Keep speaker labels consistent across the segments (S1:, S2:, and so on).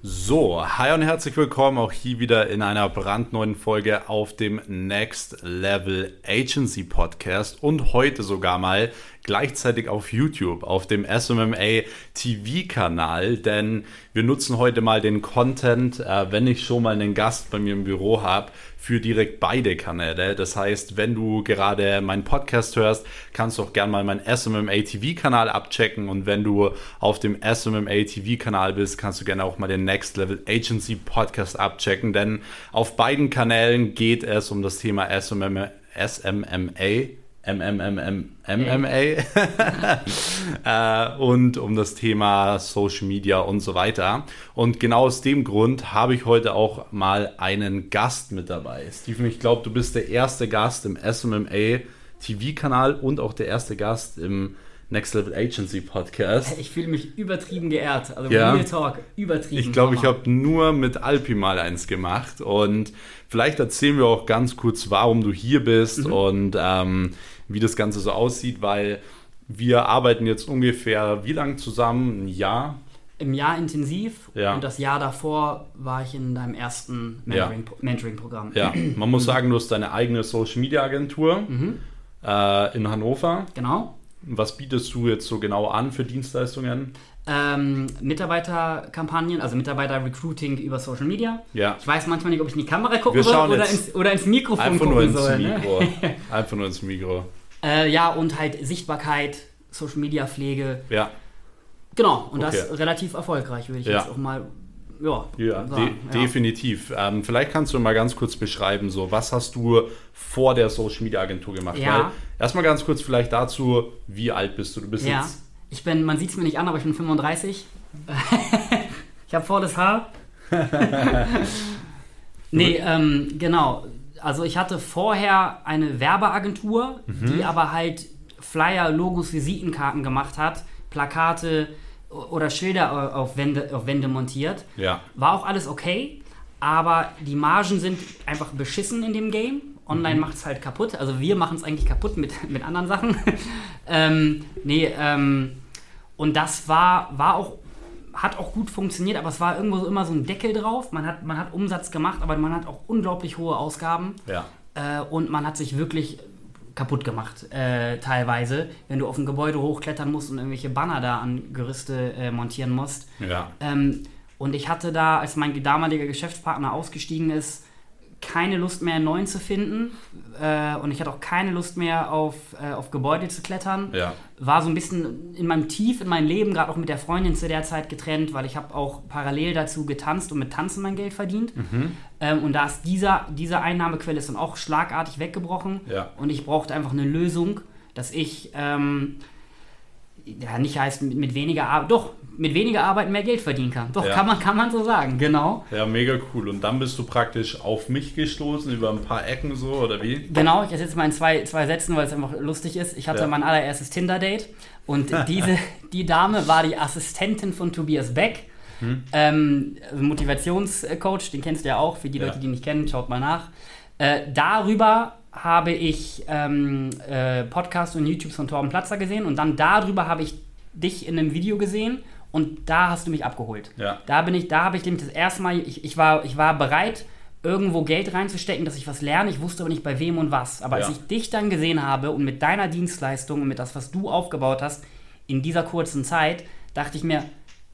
S1: So, hi und herzlich willkommen auch hier wieder in einer brandneuen Folge auf dem Next Level Agency Podcast und heute sogar mal gleichzeitig auf YouTube, auf dem SMMA TV-Kanal, denn wir nutzen heute mal den Content, äh, wenn ich schon mal einen Gast bei mir im Büro habe, für direkt beide Kanäle. Das heißt, wenn du gerade meinen Podcast hörst, kannst du auch gerne mal meinen SMMA TV-Kanal abchecken und wenn du auf dem SMMA TV-Kanal bist, kannst du gerne auch mal den Next Level Agency Podcast abchecken, denn auf beiden Kanälen geht es um das Thema SMMA, SMMA MMA äh, und um das Thema Social Media und so weiter. Und genau aus dem Grund habe ich heute auch mal einen Gast mit dabei. Steven, ich glaube, du bist der erste Gast im SMMA TV-Kanal und auch der erste Gast im Next Level Agency Podcast.
S2: Ich fühle mich übertrieben geehrt. Also ja. Real Talk, übertrieben.
S1: Ich glaube, ich habe nur mit Alpi mal eins gemacht und vielleicht erzählen wir auch ganz kurz, warum du hier bist mhm. und ähm, wie das Ganze so aussieht, weil wir arbeiten jetzt ungefähr wie lange zusammen? Ein Jahr?
S2: Im Jahr intensiv ja. und das Jahr davor war ich in deinem ersten Mentoring-Programm.
S1: Ja. ja, man muss sagen, du hast deine eigene Social-Media-Agentur mhm. äh, in Hannover.
S2: Genau.
S1: Was bietest du jetzt so genau an für Dienstleistungen?
S2: Ähm, Mitarbeiterkampagnen, also Mitarbeiter-Recruiting über Social Media.
S1: Ja.
S2: Ich weiß manchmal nicht, ob ich in die Kamera gucken soll oder ins, oder ins Mikrofon
S1: einfach
S2: gucken
S1: nur ins
S2: soll.
S1: Mikro. Ne? einfach nur ins Mikro.
S2: Äh, ja, und halt Sichtbarkeit, Social Media Pflege.
S1: Ja.
S2: Genau, und okay. das relativ erfolgreich, würde ich ja. jetzt auch mal ja,
S1: ja, de ja, definitiv. Ähm, vielleicht kannst du mal ganz kurz beschreiben, so was hast du vor der Social Media Agentur gemacht?
S2: Ja.
S1: Weil, erstmal ganz kurz vielleicht dazu, wie alt bist du? Du bist
S2: ja.
S1: jetzt.
S2: Ich bin, man sieht es mir nicht an, aber ich bin 35. ich habe volles Haar. nee, ähm, genau. Also ich hatte vorher eine Werbeagentur, mhm. die aber halt Flyer, Logos, Visitenkarten gemacht hat, Plakate, oder Schilder auf Wände, auf Wände montiert.
S1: Ja.
S2: War auch alles okay, aber die Margen sind einfach beschissen in dem Game. Online mhm. macht es halt kaputt. Also wir machen es eigentlich kaputt mit, mit anderen Sachen. ähm, nee, ähm, und das war, war auch, hat auch gut funktioniert, aber es war irgendwo so immer so ein Deckel drauf. Man hat, man hat Umsatz gemacht, aber man hat auch unglaublich hohe Ausgaben.
S1: Ja.
S2: Äh, und man hat sich wirklich kaputt gemacht, äh, teilweise, wenn du auf ein Gebäude hochklettern musst und irgendwelche Banner da an Gerüste äh, montieren musst.
S1: Ja.
S2: Ähm, und ich hatte da, als mein damaliger Geschäftspartner ausgestiegen ist, keine Lust mehr, einen neuen zu finden. Äh, und ich hatte auch keine Lust mehr, auf, äh, auf Gebäude zu klettern.
S1: Ja.
S2: War so ein bisschen in meinem Tief, in meinem Leben, gerade auch mit der Freundin zu der Zeit getrennt, weil ich habe auch parallel dazu getanzt und mit Tanzen mein Geld verdient.
S1: Mhm.
S2: Ähm, und da ist dieser, diese Einnahmequelle ist dann auch schlagartig weggebrochen.
S1: Ja.
S2: Und ich brauchte einfach eine Lösung, dass ich... Ähm, ja, nicht heißt mit, mit weniger Arbeit, doch, mit weniger Arbeit mehr Geld verdienen kann. Doch, ja. kann, man, kann man so sagen, genau.
S1: Ja, mega cool. Und dann bist du praktisch auf mich gestoßen, über ein paar Ecken so, oder wie?
S2: Genau, ich erzähle es mal in zwei, zwei Sätzen, weil es einfach lustig ist. Ich hatte ja. mein allererstes Tinder-Date und diese, die Dame war die Assistentin von Tobias Beck. Hm. Ähm, Motivationscoach, den kennst du ja auch. Für die ja. Leute, die ihn nicht kennen, schaut mal nach. Äh, darüber habe ich ähm, äh, Podcasts und YouTubes von Torben Platzer gesehen und dann darüber habe ich dich in einem Video gesehen und da hast du mich abgeholt.
S1: Ja.
S2: Da bin ich, da habe ich nämlich das erste Mal, ich, ich, war, ich war bereit, irgendwo Geld reinzustecken, dass ich was lerne. Ich wusste aber nicht bei wem und was. Aber ja. als ich dich dann gesehen habe und mit deiner Dienstleistung und mit das, was du aufgebaut hast, in dieser kurzen Zeit, dachte ich mir,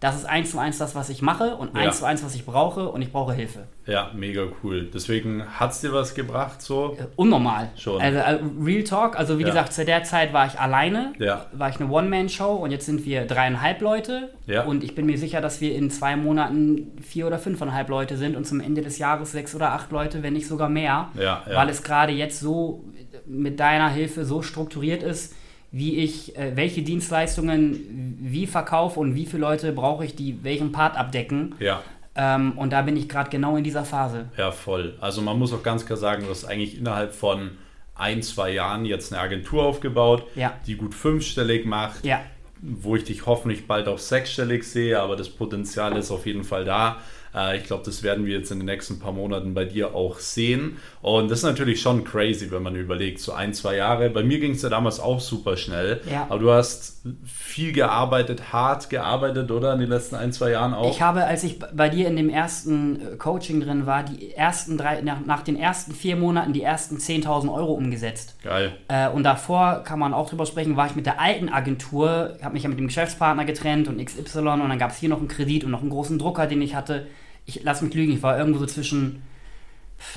S2: das ist eins zu eins das, was ich mache und eins ja. zu eins, was ich brauche und ich brauche Hilfe.
S1: Ja, mega cool. Deswegen hat es dir was gebracht so?
S2: Äh, unnormal.
S1: Schon.
S2: Also, also, Real Talk, also wie ja. gesagt, zu der Zeit war ich alleine,
S1: ja.
S2: war ich eine One-Man-Show und jetzt sind wir dreieinhalb Leute
S1: ja.
S2: und ich bin mir sicher, dass wir in zwei Monaten vier oder fünfeinhalb Leute sind und zum Ende des Jahres sechs oder acht Leute, wenn nicht sogar mehr, weil es gerade jetzt so mit deiner Hilfe so strukturiert ist, wie ich, äh, welche Dienstleistungen wie verkaufe und wie viele Leute brauche ich, die welchen Part abdecken.
S1: Ja.
S2: Ähm, und da bin ich gerade genau in dieser Phase.
S1: Ja, voll. Also man muss auch ganz klar sagen, du hast eigentlich innerhalb von ein, zwei Jahren jetzt eine Agentur aufgebaut,
S2: ja.
S1: die gut fünfstellig macht,
S2: ja.
S1: wo ich dich hoffentlich bald auch sechsstellig sehe, aber das Potenzial ist auf jeden Fall da. Äh, ich glaube, das werden wir jetzt in den nächsten paar Monaten bei dir auch sehen. Und das ist natürlich schon crazy, wenn man überlegt, so ein, zwei Jahre. Bei mir ging es ja damals auch super schnell.
S2: Ja.
S1: Aber du hast viel gearbeitet, hart gearbeitet, oder? In den letzten ein, zwei Jahren auch.
S2: Ich habe, als ich bei dir in dem ersten äh, Coaching drin war, die ersten drei, nach, nach den ersten vier Monaten die ersten 10.000 Euro umgesetzt.
S1: Geil.
S2: Äh, und davor kann man auch drüber sprechen, war ich mit der alten Agentur, habe mich ja mit dem Geschäftspartner getrennt und XY und dann gab es hier noch einen Kredit und noch einen großen Drucker, den ich hatte. Ich lass mich lügen, ich war irgendwo so zwischen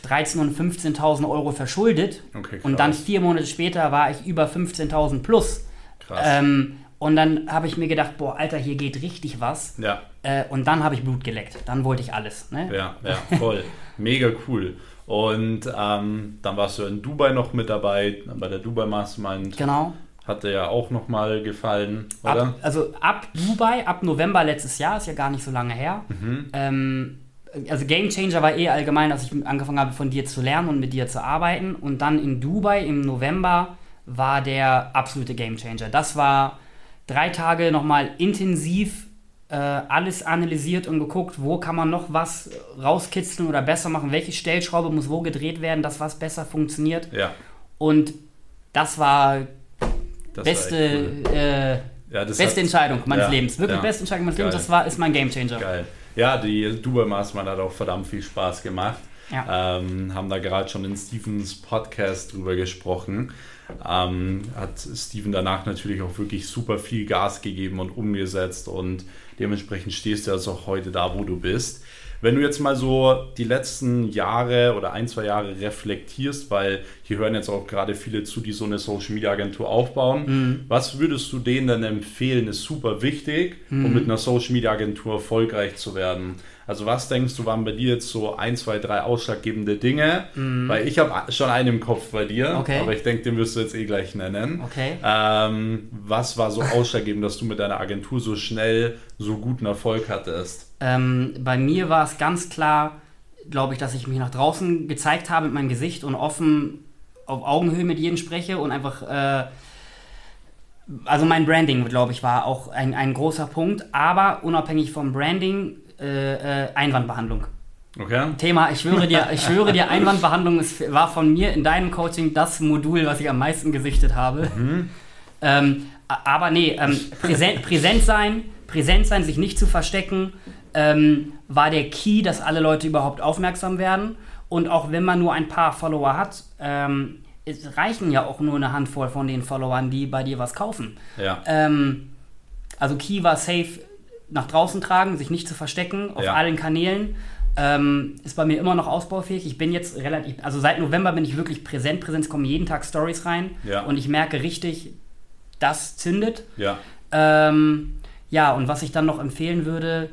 S2: 13.000 und 15.000 Euro verschuldet.
S1: Okay,
S2: und dann vier Monate später war ich über 15.000 plus.
S1: Krass.
S2: Ähm, und dann habe ich mir gedacht, boah, Alter, hier geht richtig was.
S1: ja.
S2: Äh, und dann habe ich Blut geleckt. Dann wollte ich alles. Ne?
S1: Ja, ja, voll. Mega cool. Und ähm, dann warst du in Dubai noch mit dabei, bei der Dubai Mastermind.
S2: Genau.
S1: Hat dir ja auch nochmal gefallen, oder?
S2: Ab, also ab Dubai, ab November letztes Jahr, ist ja gar nicht so lange her.
S1: Mhm.
S2: Ähm, also Game Changer war eh allgemein, dass ich angefangen habe, von dir zu lernen und mit dir zu arbeiten. Und dann in Dubai im November war der absolute Game Changer. Das war drei Tage nochmal intensiv äh, alles analysiert und geguckt, wo kann man noch was rauskitzeln oder besser machen, welche Stellschraube muss wo gedreht werden, dass was besser funktioniert.
S1: Ja,
S2: Und das war
S1: das
S2: beste,
S1: cool.
S2: äh,
S1: Ja,
S2: beste Entscheidung meines
S1: ja,
S2: Lebens. Wirklich
S1: ja.
S2: beste Entscheidung meines Lebens.
S1: Geil.
S2: Das war, ist mein Game Changer.
S1: Geil. Ja, die Dubai Mastermind hat auch verdammt viel Spaß gemacht.
S2: Ja.
S1: Ähm, haben da gerade schon in Stevens Podcast drüber gesprochen. Ähm, hat Steven danach natürlich auch wirklich super viel Gas gegeben und umgesetzt und dementsprechend stehst du also auch heute da, wo du bist. Wenn du jetzt mal so die letzten Jahre oder ein, zwei Jahre reflektierst, weil hier hören jetzt auch gerade viele zu, die so eine Social Media Agentur aufbauen, was würdest du denen denn empfehlen, ist super wichtig, um mit einer Social Media Agentur erfolgreich zu werden? Also was denkst du, waren bei dir jetzt so ein, zwei, drei ausschlaggebende Dinge? Weil ich habe schon einen im Kopf bei dir,
S2: Okay.
S1: aber ich denke, den wirst du jetzt eh gleich nennen.
S2: Okay.
S1: Ähm, was war so ausschlaggebend, dass du mit deiner Agentur so schnell so guten Erfolg hattest?
S2: Ähm, bei mir war es ganz klar, glaube ich, dass ich mich nach draußen gezeigt habe mit meinem Gesicht und offen auf Augenhöhe mit jedem spreche und einfach, äh, also mein Branding, glaube ich, war auch ein, ein großer Punkt, aber unabhängig vom Branding, äh, äh, Einwandbehandlung.
S1: Okay?
S2: Thema, ich schwöre dir, ich schwöre dir, Einwandbehandlung ist, war von mir in deinem Coaching das Modul, was ich am meisten gesichtet habe. Ähm, a- aber nee, ähm, präsent, präsent sein, präsent sein, sich nicht zu verstecken, ähm, war der Key, dass alle Leute überhaupt aufmerksam werden. Und auch wenn man nur ein paar Follower hat, ähm, es reichen ja auch nur eine Handvoll von den Followern, die bei dir was kaufen.
S1: Ja.
S2: Ähm, also Key war safe nach draußen tragen, sich nicht zu verstecken auf
S1: Ja.
S2: allen Kanälen. Ähm, ist bei mir immer noch ausbaufähig. Ich bin jetzt relativ, also seit November bin ich wirklich präsent. Präsenz kommen jeden Tag Stories rein
S1: Ja.
S2: und ich merke richtig, das zündet.
S1: Ja.
S2: Ähm, ja, und was ich dann noch empfehlen würde,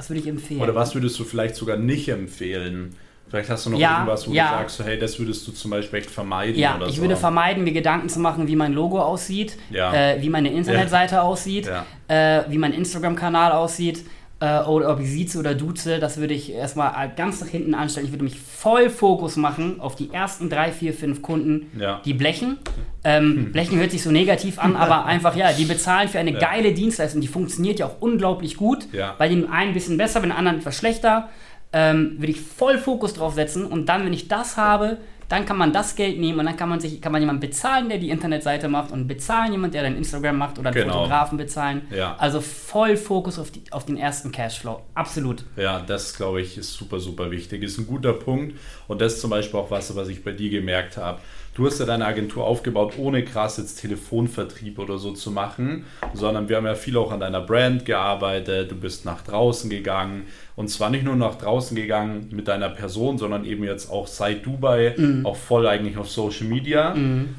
S2: was würde ich empfehlen?
S1: Oder was würdest du vielleicht sogar nicht empfehlen? Vielleicht hast du noch
S2: Ja,
S1: irgendwas, wo
S2: ja.
S1: du sagst, so, hey, das würdest du zum Beispiel echt vermeiden
S2: Ja,
S1: oder
S2: ich
S1: so.
S2: würde vermeiden, mir Gedanken zu machen, wie mein Logo aussieht,
S1: Ja.
S2: äh, wie meine Internetseite aussieht, äh, wie mein Instagram-Kanal aussieht äh, oder ob ich sieze oder duze. Das würde ich erstmal ganz nach hinten anstellen. Ich würde mich voll Fokus machen auf die ersten drei, vier, fünf Kunden,
S1: Ja.
S2: die blechen. Ähm, Blechen hört sich so negativ an, aber einfach, ja, die bezahlen für eine
S1: Ja.
S2: geile Dienstleistung. Die funktioniert ja auch unglaublich gut.
S1: Ja.
S2: Bei dem einen ein bisschen besser, bei dem anderen etwas schlechter. Ähm, würde ich voll Fokus drauf setzen und dann, wenn ich das habe, dann kann man das Geld nehmen und dann kann man sich, kann man jemanden bezahlen, der die Internetseite macht und bezahlen jemand, der dein Instagram macht oder einen
S1: Genau.
S2: Fotografen bezahlen.
S1: Ja.
S2: Also voll Fokus auf, die, auf den ersten Cashflow. Absolut.
S1: Ja, das glaube ich ist super, super wichtig. Ist ein guter Punkt. Und das ist zum Beispiel auch was, was ich bei dir gemerkt habe. Du hast ja deine Agentur aufgebaut, ohne krass jetzt Telefonvertrieb oder so zu machen, sondern wir haben ja viel auch an deiner Brand gearbeitet. Du bist nach draußen gegangen und zwar nicht nur nach draußen gegangen mit deiner Person, sondern eben jetzt auch seit Dubai auch voll eigentlich auf Social Media.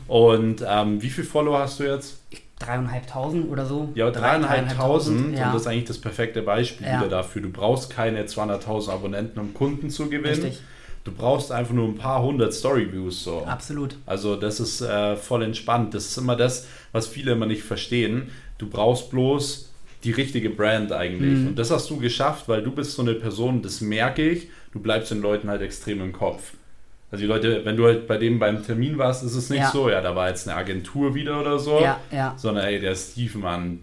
S1: Und ähm, wie viele Follower hast du jetzt?
S2: Dreieinhalbtausend oder so.
S1: Ja,
S2: Drei-
S1: dreieinhalbtausend.
S2: Ja.
S1: Und das ist eigentlich das perfekte Beispiel
S2: Ja.
S1: wieder dafür. Du brauchst keine 200.000 Abonnenten, um Kunden zu gewinnen.
S2: Richtig.
S1: Du brauchst einfach nur ein paar hundert Story-Views. So.
S2: Absolut.
S1: Also das ist äh, voll entspannt. Das ist immer das, was viele immer nicht verstehen. Du brauchst bloß die richtige Brand eigentlich.
S2: Mhm.
S1: Und das hast du geschafft, weil du bist so eine Person, das merke ich, du bleibst den Leuten halt extrem im Kopf. Also die Leute, wenn du halt bei dem beim Termin warst, ist es nicht
S2: Ja.
S1: so, ja, da war jetzt eine Agentur wieder oder so,
S2: Ja, ja.
S1: sondern ey, der Steve, Mann,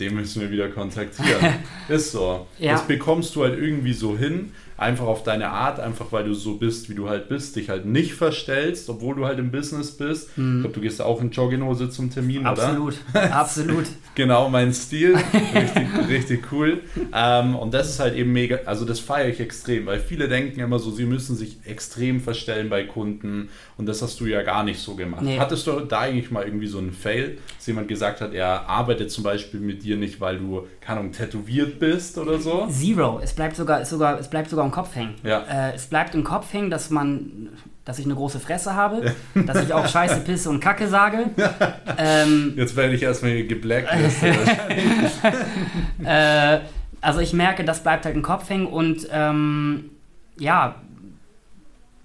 S1: den müssen wir wieder kontaktieren. ist so. Ja. Das bekommst du halt irgendwie so hin einfach auf deine Art, einfach weil du so bist, wie du halt bist, dich halt nicht verstellst, obwohl du halt im Business bist. Mhm. Ich glaube, du gehst auch in Jogginghose zum Termin,
S2: absolut,
S1: oder?
S2: Absolut, absolut.
S1: genau mein Stil, richtig, richtig cool. Ähm, und das ist halt eben mega, also das feiere ich extrem, weil viele denken immer so, sie müssen sich extrem verstellen bei Kunden und das hast du ja gar nicht so gemacht. Nee. Hattest du da eigentlich mal irgendwie so einen Fail, dass jemand gesagt hat, er arbeitet zum Beispiel mit dir nicht, weil du, keine Ahnung, tätowiert bist oder so?
S2: Zero. Es bleibt sogar, sogar, es bleibt sogar Kopf hängen.
S1: Ja.
S2: Äh, es bleibt im Kopf hängen, dass man, dass ich eine große Fresse habe, ja. dass ich auch Scheiße, Pisse und Kacke sage.
S1: ähm, Jetzt werde ich erstmal geblacklistet.
S2: äh, also ich merke, das bleibt halt im Kopf hängen und ähm, ja,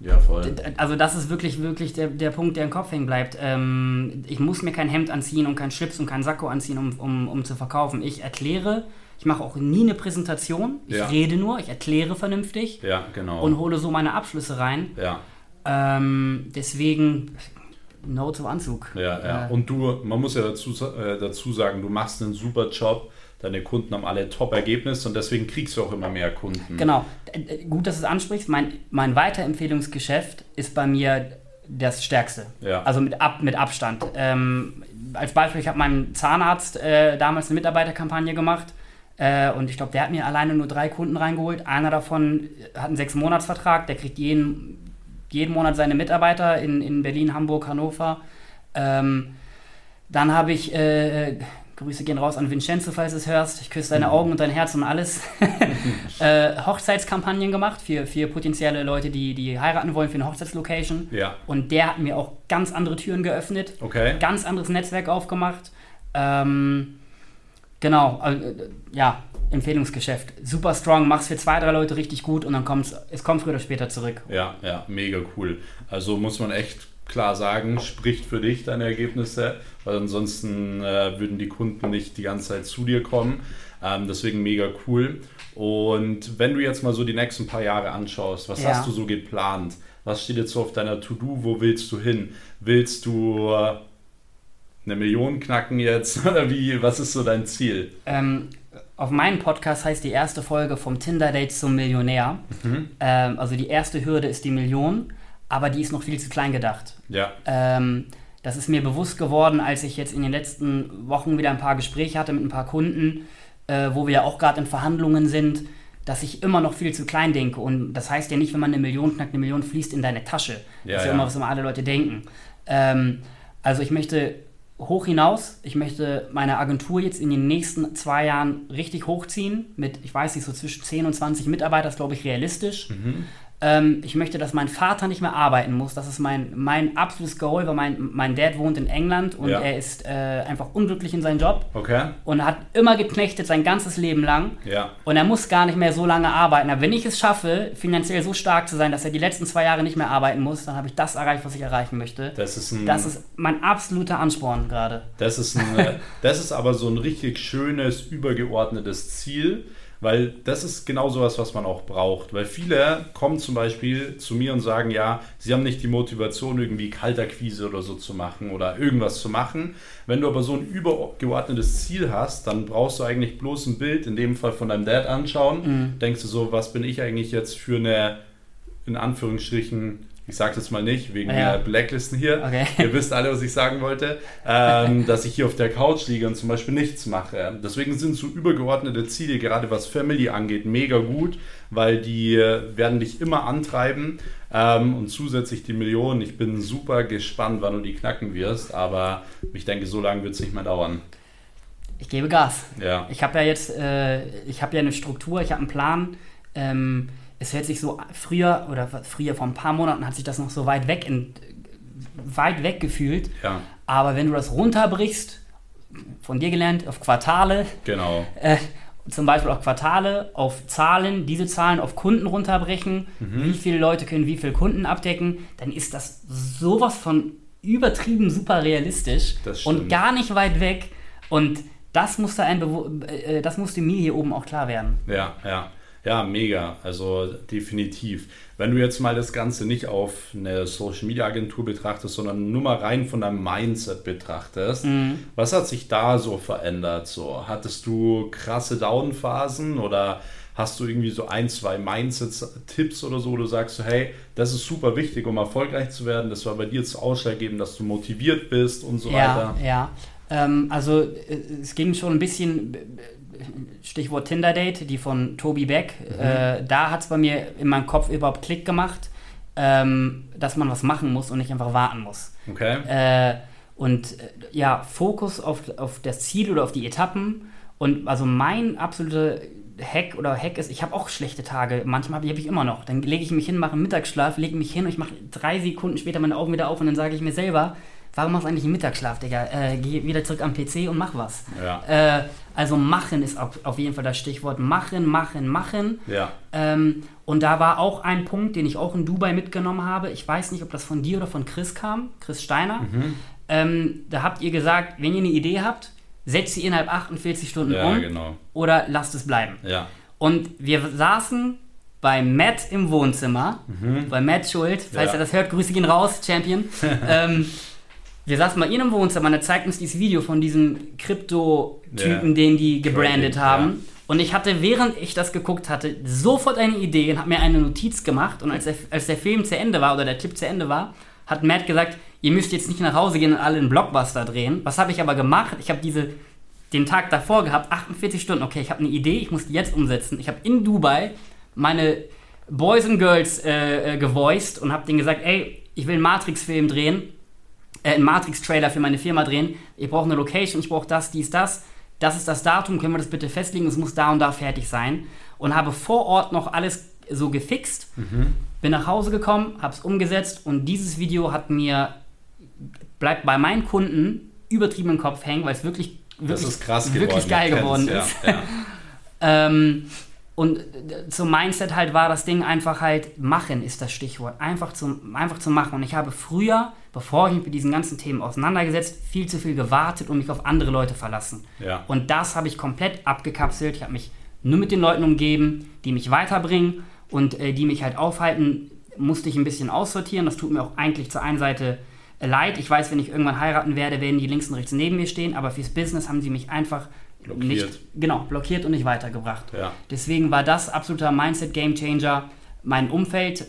S1: ja, voll.
S2: Also das ist wirklich, wirklich der, der Punkt, der im Kopf hängen bleibt. Ähm, ich muss mir kein Hemd anziehen und kein Schlips und kein Sakko anziehen, um, um, um zu verkaufen. Ich erkläre, ich mache auch nie eine Präsentation. Ich ja. rede nur, ich erkläre vernünftig.
S1: Ja, genau.
S2: Und hole so meine Abschlüsse rein.
S1: Ja.
S2: Ähm, deswegen No zum Anzug.
S1: Ja, ja. Äh, und du, man muss ja dazu, äh, dazu sagen, du machst einen super Job deine Kunden haben alle Top-Ergebnisse und deswegen kriegst du auch immer mehr Kunden.
S2: Genau. Gut, dass du es ansprichst. Mein, mein Weiterempfehlungsgeschäft ist bei mir das Stärkste.
S1: Ja.
S2: Also mit, Ab, mit Abstand. Ähm, als Beispiel, ich habe meinem Zahnarzt äh, damals eine Mitarbeiterkampagne gemacht äh, und ich glaube, der hat mir alleine nur drei Kunden reingeholt. Einer davon hat einen Sechs-Monats-Vertrag, der kriegt jeden, jeden Monat seine Mitarbeiter in, in Berlin, Hamburg, Hannover. Ähm, dann habe ich äh, Grüße gehen raus an Vincenzo, falls du es hörst. Ich küsse deine mhm. Augen und dein Herz und alles. äh, Hochzeitskampagnen gemacht für, für potenzielle Leute, die, die heiraten wollen für eine Hochzeitslocation.
S1: Ja.
S2: Und der hat mir auch ganz andere Türen geöffnet.
S1: Okay.
S2: Ganz anderes Netzwerk aufgemacht. Ähm, genau, äh, ja, Empfehlungsgeschäft. Super strong, mach's für zwei, drei Leute richtig gut und dann kommt es kommt früher oder später zurück.
S1: Ja, ja, mega cool. Also muss man echt klar sagen, spricht für dich deine Ergebnisse, weil ansonsten äh, würden die Kunden nicht die ganze Zeit zu dir kommen. Ähm, deswegen mega cool. Und wenn du jetzt mal so die nächsten paar Jahre anschaust, was ja. hast du so geplant? Was steht jetzt so auf deiner To-Do? Wo willst du hin? Willst du äh, eine Million knacken jetzt? Oder wie? Was ist so dein Ziel?
S2: Ähm, auf meinem Podcast heißt die erste Folge vom Tinder-Date zum Millionär. Mhm. Ähm, also die erste Hürde ist die Million aber die ist noch viel zu klein gedacht.
S1: Ja.
S2: Ähm, das ist mir bewusst geworden, als ich jetzt in den letzten Wochen wieder ein paar Gespräche hatte mit ein paar Kunden, äh, wo wir ja auch gerade in Verhandlungen sind, dass ich immer noch viel zu klein denke. Und das heißt ja nicht, wenn man eine Million knackt, eine Million fließt in deine Tasche. Ja, das ist ja, immer, was immer alle Leute denken. Ähm, also ich möchte hoch hinaus. Ich möchte meine Agentur jetzt in den nächsten zwei Jahren richtig hochziehen. Mit, ich weiß nicht, so zwischen 10 und 20 Mitarbeitern ist, glaube ich, realistisch. Mhm. Ähm, ich möchte, dass mein Vater nicht mehr arbeiten muss. Das ist mein, mein absolutes Goal, weil mein, mein Dad wohnt in England und ja. er ist äh, einfach unglücklich in seinem Job.
S1: Okay.
S2: Und hat immer geknechtet sein ganzes Leben lang.
S1: Ja.
S2: Und er muss gar nicht mehr so lange arbeiten. Aber wenn ich es schaffe, finanziell so stark zu sein, dass er die letzten zwei Jahre nicht mehr arbeiten muss, dann habe ich das erreicht, was ich erreichen möchte.
S1: Das ist, ein,
S2: das ist mein absoluter Ansporn gerade.
S1: Das ist, ein, das ist aber so ein richtig schönes, übergeordnetes Ziel weil das ist genau sowas, was man auch braucht. Weil viele kommen zum Beispiel zu mir und sagen, ja, sie haben nicht die Motivation, irgendwie Kalterquise oder so zu machen oder irgendwas zu machen. Wenn du aber so ein übergeordnetes Ziel hast, dann brauchst du eigentlich bloß ein Bild, in dem Fall von deinem Dad anschauen. Mhm. Denkst du so, was bin ich eigentlich jetzt für eine, in Anführungsstrichen, ich sage das mal nicht, wegen ja. der Blacklisten hier. Okay. Ihr wisst alle, was ich sagen wollte, ähm, dass ich hier auf der Couch liege und zum Beispiel nichts mache. Deswegen sind so übergeordnete Ziele, gerade was Family angeht, mega gut, weil die werden dich immer antreiben ähm, und zusätzlich die Millionen. Ich bin super gespannt, wann du die knacken wirst, aber ich denke, so lange wird es nicht mehr dauern.
S2: Ich gebe Gas.
S1: Ja.
S2: Ich habe ja jetzt, äh, ich habe ja eine Struktur, ich habe einen Plan. Ähm, es hört sich so früher oder früher vor ein paar Monaten hat sich das noch so weit weg in, weit weg gefühlt.
S1: Ja.
S2: Aber wenn du das runterbrichst, von dir gelernt, auf Quartale,
S1: genau.
S2: Äh, zum Beispiel auf Quartale, auf Zahlen, diese Zahlen auf Kunden runterbrechen, mhm. wie viele Leute können wie viele Kunden abdecken, dann ist das sowas von übertrieben super realistisch und gar nicht weit weg. Und das musste, ein Bewo äh, das musste mir hier oben auch klar werden.
S1: Ja, ja. Ja, mega. Also definitiv. Wenn du jetzt mal das Ganze nicht auf eine Social Media Agentur betrachtest, sondern nur mal rein von deinem Mindset betrachtest, mhm. was hat sich da so verändert? So, hattest du krasse Downphasen oder hast du irgendwie so ein, zwei Mindset-Tipps oder so, wo du sagst, so, hey, das ist super wichtig, um erfolgreich zu werden. Das war bei dir jetzt ausschlaggebend, dass du motiviert bist und so
S2: ja,
S1: weiter.
S2: Ja, ähm, also äh, es ging schon ein bisschen Stichwort Tinder Date, die von Tobi Beck, mhm. äh, da hat es bei mir in meinem Kopf überhaupt Klick gemacht, ähm, dass man was machen muss und nicht einfach warten muss.
S1: Okay.
S2: Äh, und äh, ja, Fokus auf, auf das Ziel oder auf die Etappen. Und also mein absoluter Hack oder Hack ist, ich habe auch schlechte Tage. Manchmal habe ich immer noch. Dann lege ich mich hin, mache einen Mittagsschlaf, lege mich hin und ich mache drei Sekunden später meine Augen wieder auf und dann sage ich mir selber, warum machst du eigentlich einen Mittagsschlaf, Digga? Äh, geh wieder zurück am PC und mach was.
S1: Ja.
S2: Äh, also machen ist auf, auf, jeden Fall das Stichwort. Machen, machen, machen.
S1: Ja.
S2: Ähm, und da war auch ein Punkt, den ich auch in Dubai mitgenommen habe. Ich weiß nicht, ob das von dir oder von Chris kam, Chris Steiner. Mhm. Ähm, da habt ihr gesagt, wenn ihr eine Idee habt, setzt sie innerhalb 48 Stunden
S1: ja,
S2: um
S1: genau.
S2: oder lasst es bleiben.
S1: Ja.
S2: Und wir saßen bei Matt im Wohnzimmer, mhm. bei Matt Schuld, falls ja. er das hört, grüße ihn raus, Champion. ähm, wir saßen mal in einem Wohnzimmer und er zeigt uns dieses Video von diesem Krypto-Typen, ja. den die gebrandet Trading, haben. Ja. Und ich hatte, während ich das geguckt hatte, sofort eine Idee und habe mir eine Notiz gemacht. Und als der, als der Film zu Ende war oder der Clip zu Ende war, hat Matt gesagt, ihr müsst jetzt nicht nach Hause gehen und alle einen Blockbuster drehen. Was habe ich aber gemacht? Ich habe diese den Tag davor gehabt, 48 Stunden. Okay, ich habe eine Idee, ich muss die jetzt umsetzen. Ich habe in Dubai meine Boys and Girls äh, äh, gevoiced und habe denen gesagt, ey, ich will einen Matrix-Film drehen äh, einen Matrix-Trailer für meine Firma drehen. Ich brauche eine Location, ich brauche das, dies, das. Das ist das Datum, können wir das bitte festlegen? Es muss da und da fertig sein. Und habe vor Ort noch alles so gefixt. Mhm. Bin nach Hause gekommen, habe es umgesetzt und dieses Video hat mir, bleibt bei meinen Kunden übertrieben im Kopf hängen, weil es wirklich, wirklich, wirklich geil geworden ist. Ja, ja. ähm, und zum Mindset halt war das Ding einfach halt, machen ist das Stichwort. Einfach zum, einfach zu machen. Und ich habe früher, bevor ich mich mit diesen ganzen Themen auseinandergesetzt, viel zu viel gewartet und mich auf andere Leute verlassen.
S1: Ja.
S2: Und das habe ich komplett abgekapselt. Ich habe mich nur mit den Leuten umgeben, die mich weiterbringen und äh, die mich halt aufhalten, musste ich ein bisschen aussortieren. Das tut mir auch eigentlich zur einen Seite äh, leid. Ich weiß, wenn ich irgendwann heiraten werde, werden die links und rechts neben mir stehen, aber fürs Business haben sie mich einfach blockiert. Nicht, genau, blockiert und nicht weitergebracht.
S1: Ja.
S2: Deswegen war das absoluter Mindset-Game-Changer, mein Umfeld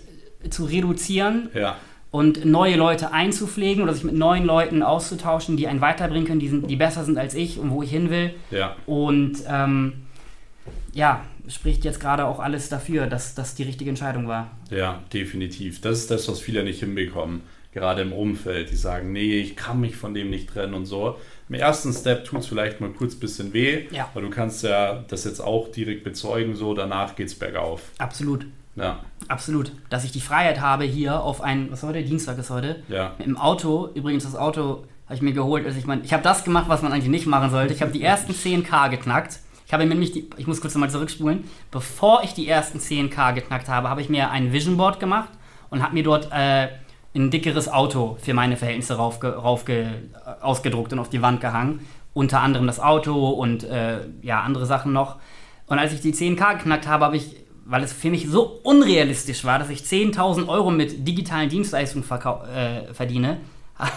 S2: zu reduzieren
S1: ja.
S2: Und neue Leute einzupflegen oder sich mit neuen Leuten auszutauschen, die einen weiterbringen können, die, sind, die besser sind als ich und wo ich hin will.
S1: Ja.
S2: Und ähm, ja, spricht jetzt gerade auch alles dafür, dass das die richtige Entscheidung war.
S1: Ja, definitiv. Das ist das, was viele nicht hinbekommen, gerade im Umfeld. Die sagen, nee, ich kann mich von dem nicht trennen und so im ersten Step tut es vielleicht mal kurz ein bisschen weh,
S2: ja.
S1: aber du kannst ja das jetzt auch direkt bezeugen, so danach geht es bergauf.
S2: Absolut.
S1: Ja.
S2: Absolut. Dass ich die Freiheit habe, hier auf ein, was heute? Dienstag ist heute.
S1: Ja.
S2: Im Auto, übrigens das Auto habe ich mir geholt. Also ich meine, ich habe das gemacht, was man eigentlich nicht machen sollte. Ich habe die ersten 10k geknackt. Ich habe nämlich die, ich muss kurz nochmal zurückspulen. Bevor ich die ersten 10k geknackt habe, habe ich mir ein Vision Board gemacht und habe mir dort äh, ein dickeres Auto für meine Verhältnisse raufge, raufge, ausgedruckt und auf die Wand gehangen. Unter anderem das Auto und äh, ja, andere Sachen noch. Und als ich die 10k geknackt habe, habe ich, weil es für mich so unrealistisch war, dass ich 10.000 Euro mit digitalen Dienstleistungen äh, verdiene, habe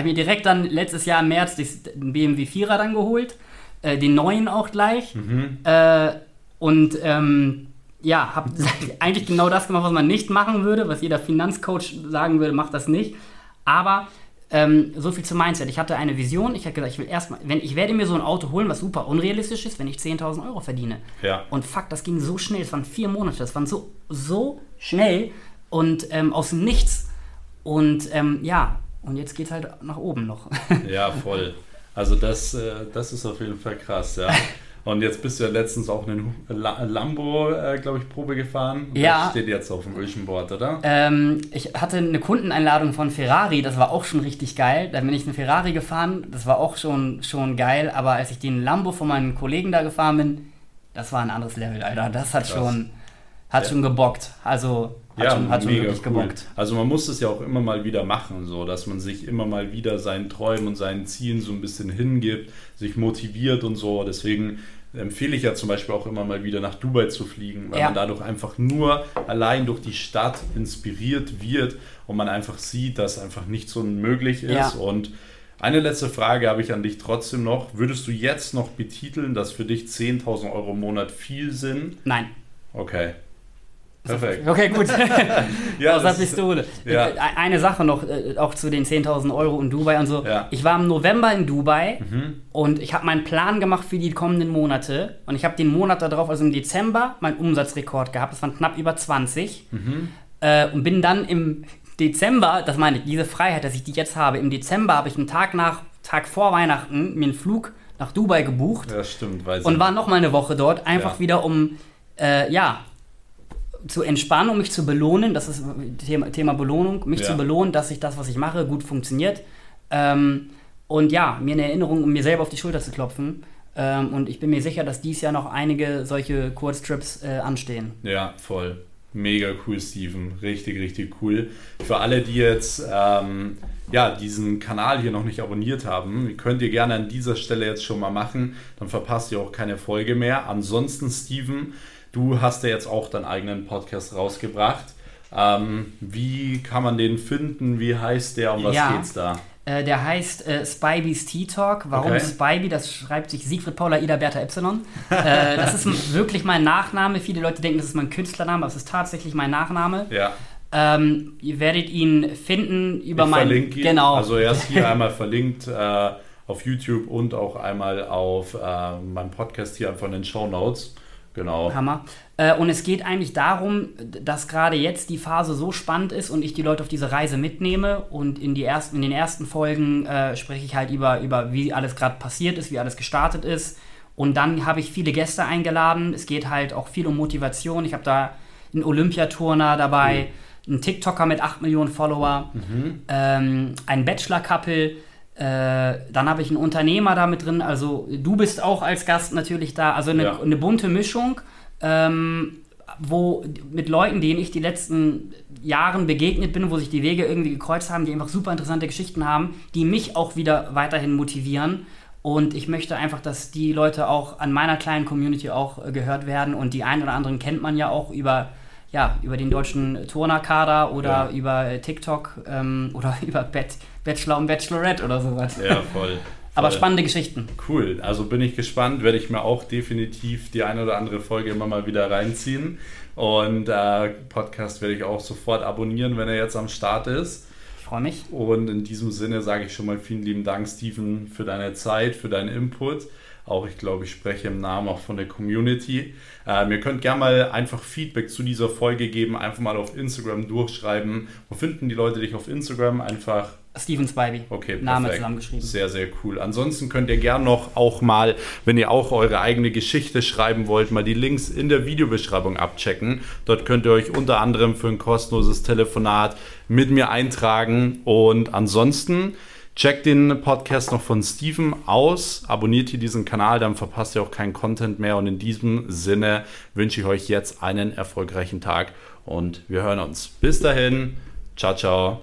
S2: ich mir direkt dann letztes Jahr im März den BMW 4er dann geholt. Äh, den neuen auch gleich.
S1: Mhm.
S2: Äh, und ähm, ja, habe eigentlich genau das gemacht, was man nicht machen würde, was jeder Finanzcoach sagen würde, mach das nicht. Aber ähm, so viel zum Mindset. Ich hatte eine Vision. Ich habe gesagt, ich will erstmal, wenn ich werde mir so ein Auto holen, was super unrealistisch ist, wenn ich 10.000 Euro verdiene.
S1: Ja.
S2: Und fuck, das ging so schnell. Es waren vier Monate. Das waren so so schnell und ähm, aus dem Nichts. Und ähm, ja, und jetzt geht es halt nach oben noch.
S1: ja, voll. Also das, äh, das ist auf jeden Fall krass, ja. Und jetzt bist du ja letztens auch einen Lambo, äh, glaube ich, Probe gefahren.
S2: Ja.
S1: Das steht jetzt auf dem Vision Board, oder?
S2: Ähm, ich hatte eine Kundeneinladung von Ferrari, das war auch schon richtig geil. Da bin ich einen Ferrari gefahren, das war auch schon, schon geil. Aber als ich den Lambo von meinen Kollegen da gefahren bin, das war ein anderes Level, Alter. Das hat Krass. schon hat ja. schon gebockt. Also hat
S1: ja,
S2: schon, hat schon wirklich cool. gebockt.
S1: Also man muss es ja auch immer mal wieder machen, so dass man sich immer mal wieder seinen Träumen und seinen Zielen so ein bisschen hingibt, sich motiviert und so. Deswegen empfehle ich ja zum Beispiel auch immer mal wieder nach Dubai zu fliegen, weil ja. man dadurch einfach nur allein durch die Stadt inspiriert wird und man einfach sieht, dass einfach nicht so möglich ist. Ja. Und eine letzte Frage habe ich an dich trotzdem noch. Würdest du jetzt noch betiteln, dass für dich 10.000 Euro im Monat viel sind?
S2: Nein.
S1: Okay. Perfekt.
S2: Okay, gut. ja, Aus der Pistole. Ja. Äh, eine Sache noch, äh, auch zu den 10.000 Euro in Dubai und so. Ja. Ich war im November in Dubai mhm. und ich habe meinen Plan gemacht für die kommenden Monate. Und ich habe den Monat darauf, also im Dezember, meinen Umsatzrekord gehabt. Das waren knapp über 20. Mhm. Äh, und bin dann im Dezember, das meine ich, diese Freiheit, dass ich die jetzt habe, im Dezember habe ich einen Tag nach, Tag vor Weihnachten mir einen Flug nach Dubai gebucht.
S1: Ja, stimmt. Weiß
S2: und war noch mal eine Woche dort, einfach ja. wieder um, äh, ja, zu entspannen, um mich zu belohnen, das ist Thema, Thema Belohnung, mich ja. zu belohnen, dass ich das, was ich mache, gut funktioniert. Ähm, und ja, mir eine Erinnerung, um mir selber auf die Schulter zu klopfen. Ähm, und ich bin mir sicher, dass dies Jahr noch einige solche Kurztrips äh, anstehen.
S1: Ja, voll. Mega cool, Steven. Richtig, richtig cool. Für alle, die jetzt ähm, ja, diesen Kanal hier noch nicht abonniert haben, könnt ihr gerne an dieser Stelle jetzt schon mal machen. Dann verpasst ihr auch keine Folge mehr. Ansonsten, Steven, Du hast ja jetzt auch deinen eigenen Podcast rausgebracht. Ähm, wie kann man den finden? Wie heißt der? Um was ja. geht's da?
S2: Äh, der heißt äh, Spybees Tea Talk. Warum okay. Spybe? Das schreibt sich Siegfried Paula Ida Bertha Epsilon. äh, das ist wirklich mein Nachname. Viele Leute denken, das ist mein Künstlername, aber es ist tatsächlich mein Nachname.
S1: Ja.
S2: Ähm, ihr werdet ihn finden über mein.
S1: Verlinke ihn. Genau. Also er ist hier einmal verlinkt äh, auf YouTube und auch einmal auf äh, meinem Podcast hier einfach in den Show Notes. Genau.
S2: Hammer. Äh, und es geht eigentlich darum, dass gerade jetzt die Phase so spannend ist und ich die Leute auf diese Reise mitnehme. Und in, die ersten, in den ersten Folgen äh, spreche ich halt über, über wie alles gerade passiert ist, wie alles gestartet ist. Und dann habe ich viele Gäste eingeladen. Es geht halt auch viel um Motivation. Ich habe da einen Olympiaturner dabei, mhm. einen TikToker mit 8 Millionen Follower, mhm. ähm, ein Bachelor-Couple dann habe ich einen Unternehmer da mit drin, also du bist auch als Gast natürlich da, also eine, ja. eine bunte Mischung, ähm, wo mit Leuten, denen ich die letzten Jahren begegnet bin, wo sich die Wege irgendwie gekreuzt haben, die einfach super interessante Geschichten haben, die mich auch wieder weiterhin motivieren. Und ich möchte einfach, dass die Leute auch an meiner kleinen Community auch äh, gehört werden. Und die einen oder anderen kennt man ja auch über ja, über den deutschen Turnerkader oder ja. über TikTok ähm, oder über Bet Bachelor und Bachelorette oder sowas.
S1: Ja, voll.
S2: Aber spannende Geschichten.
S1: Cool. Also bin ich gespannt, werde ich mir auch definitiv die eine oder andere Folge immer mal wieder reinziehen. Und äh, Podcast werde ich auch sofort abonnieren, wenn er jetzt am Start ist.
S2: Ich freue mich.
S1: Und in diesem Sinne sage ich schon mal vielen lieben Dank, Steven, für deine Zeit, für deinen Input. Auch ich glaube, ich spreche im Namen auch von der Community. Ähm, ihr könnt gerne mal einfach Feedback zu dieser Folge geben, einfach mal auf Instagram durchschreiben. Wo finden die Leute dich auf Instagram? Einfach
S2: Steven Spivey.
S1: Okay,
S2: Name zusammengeschrieben.
S1: Sehr, sehr cool. Ansonsten könnt ihr gerne noch auch mal, wenn ihr auch eure eigene Geschichte schreiben wollt, mal die Links in der Videobeschreibung abchecken. Dort könnt ihr euch unter anderem für ein kostenloses Telefonat mit mir eintragen. Und ansonsten Checkt den Podcast noch von Steven aus, abonniert hier diesen Kanal, dann verpasst ihr auch keinen Content mehr. Und in diesem Sinne wünsche ich euch jetzt einen erfolgreichen Tag und wir hören uns. Bis dahin, ciao, ciao.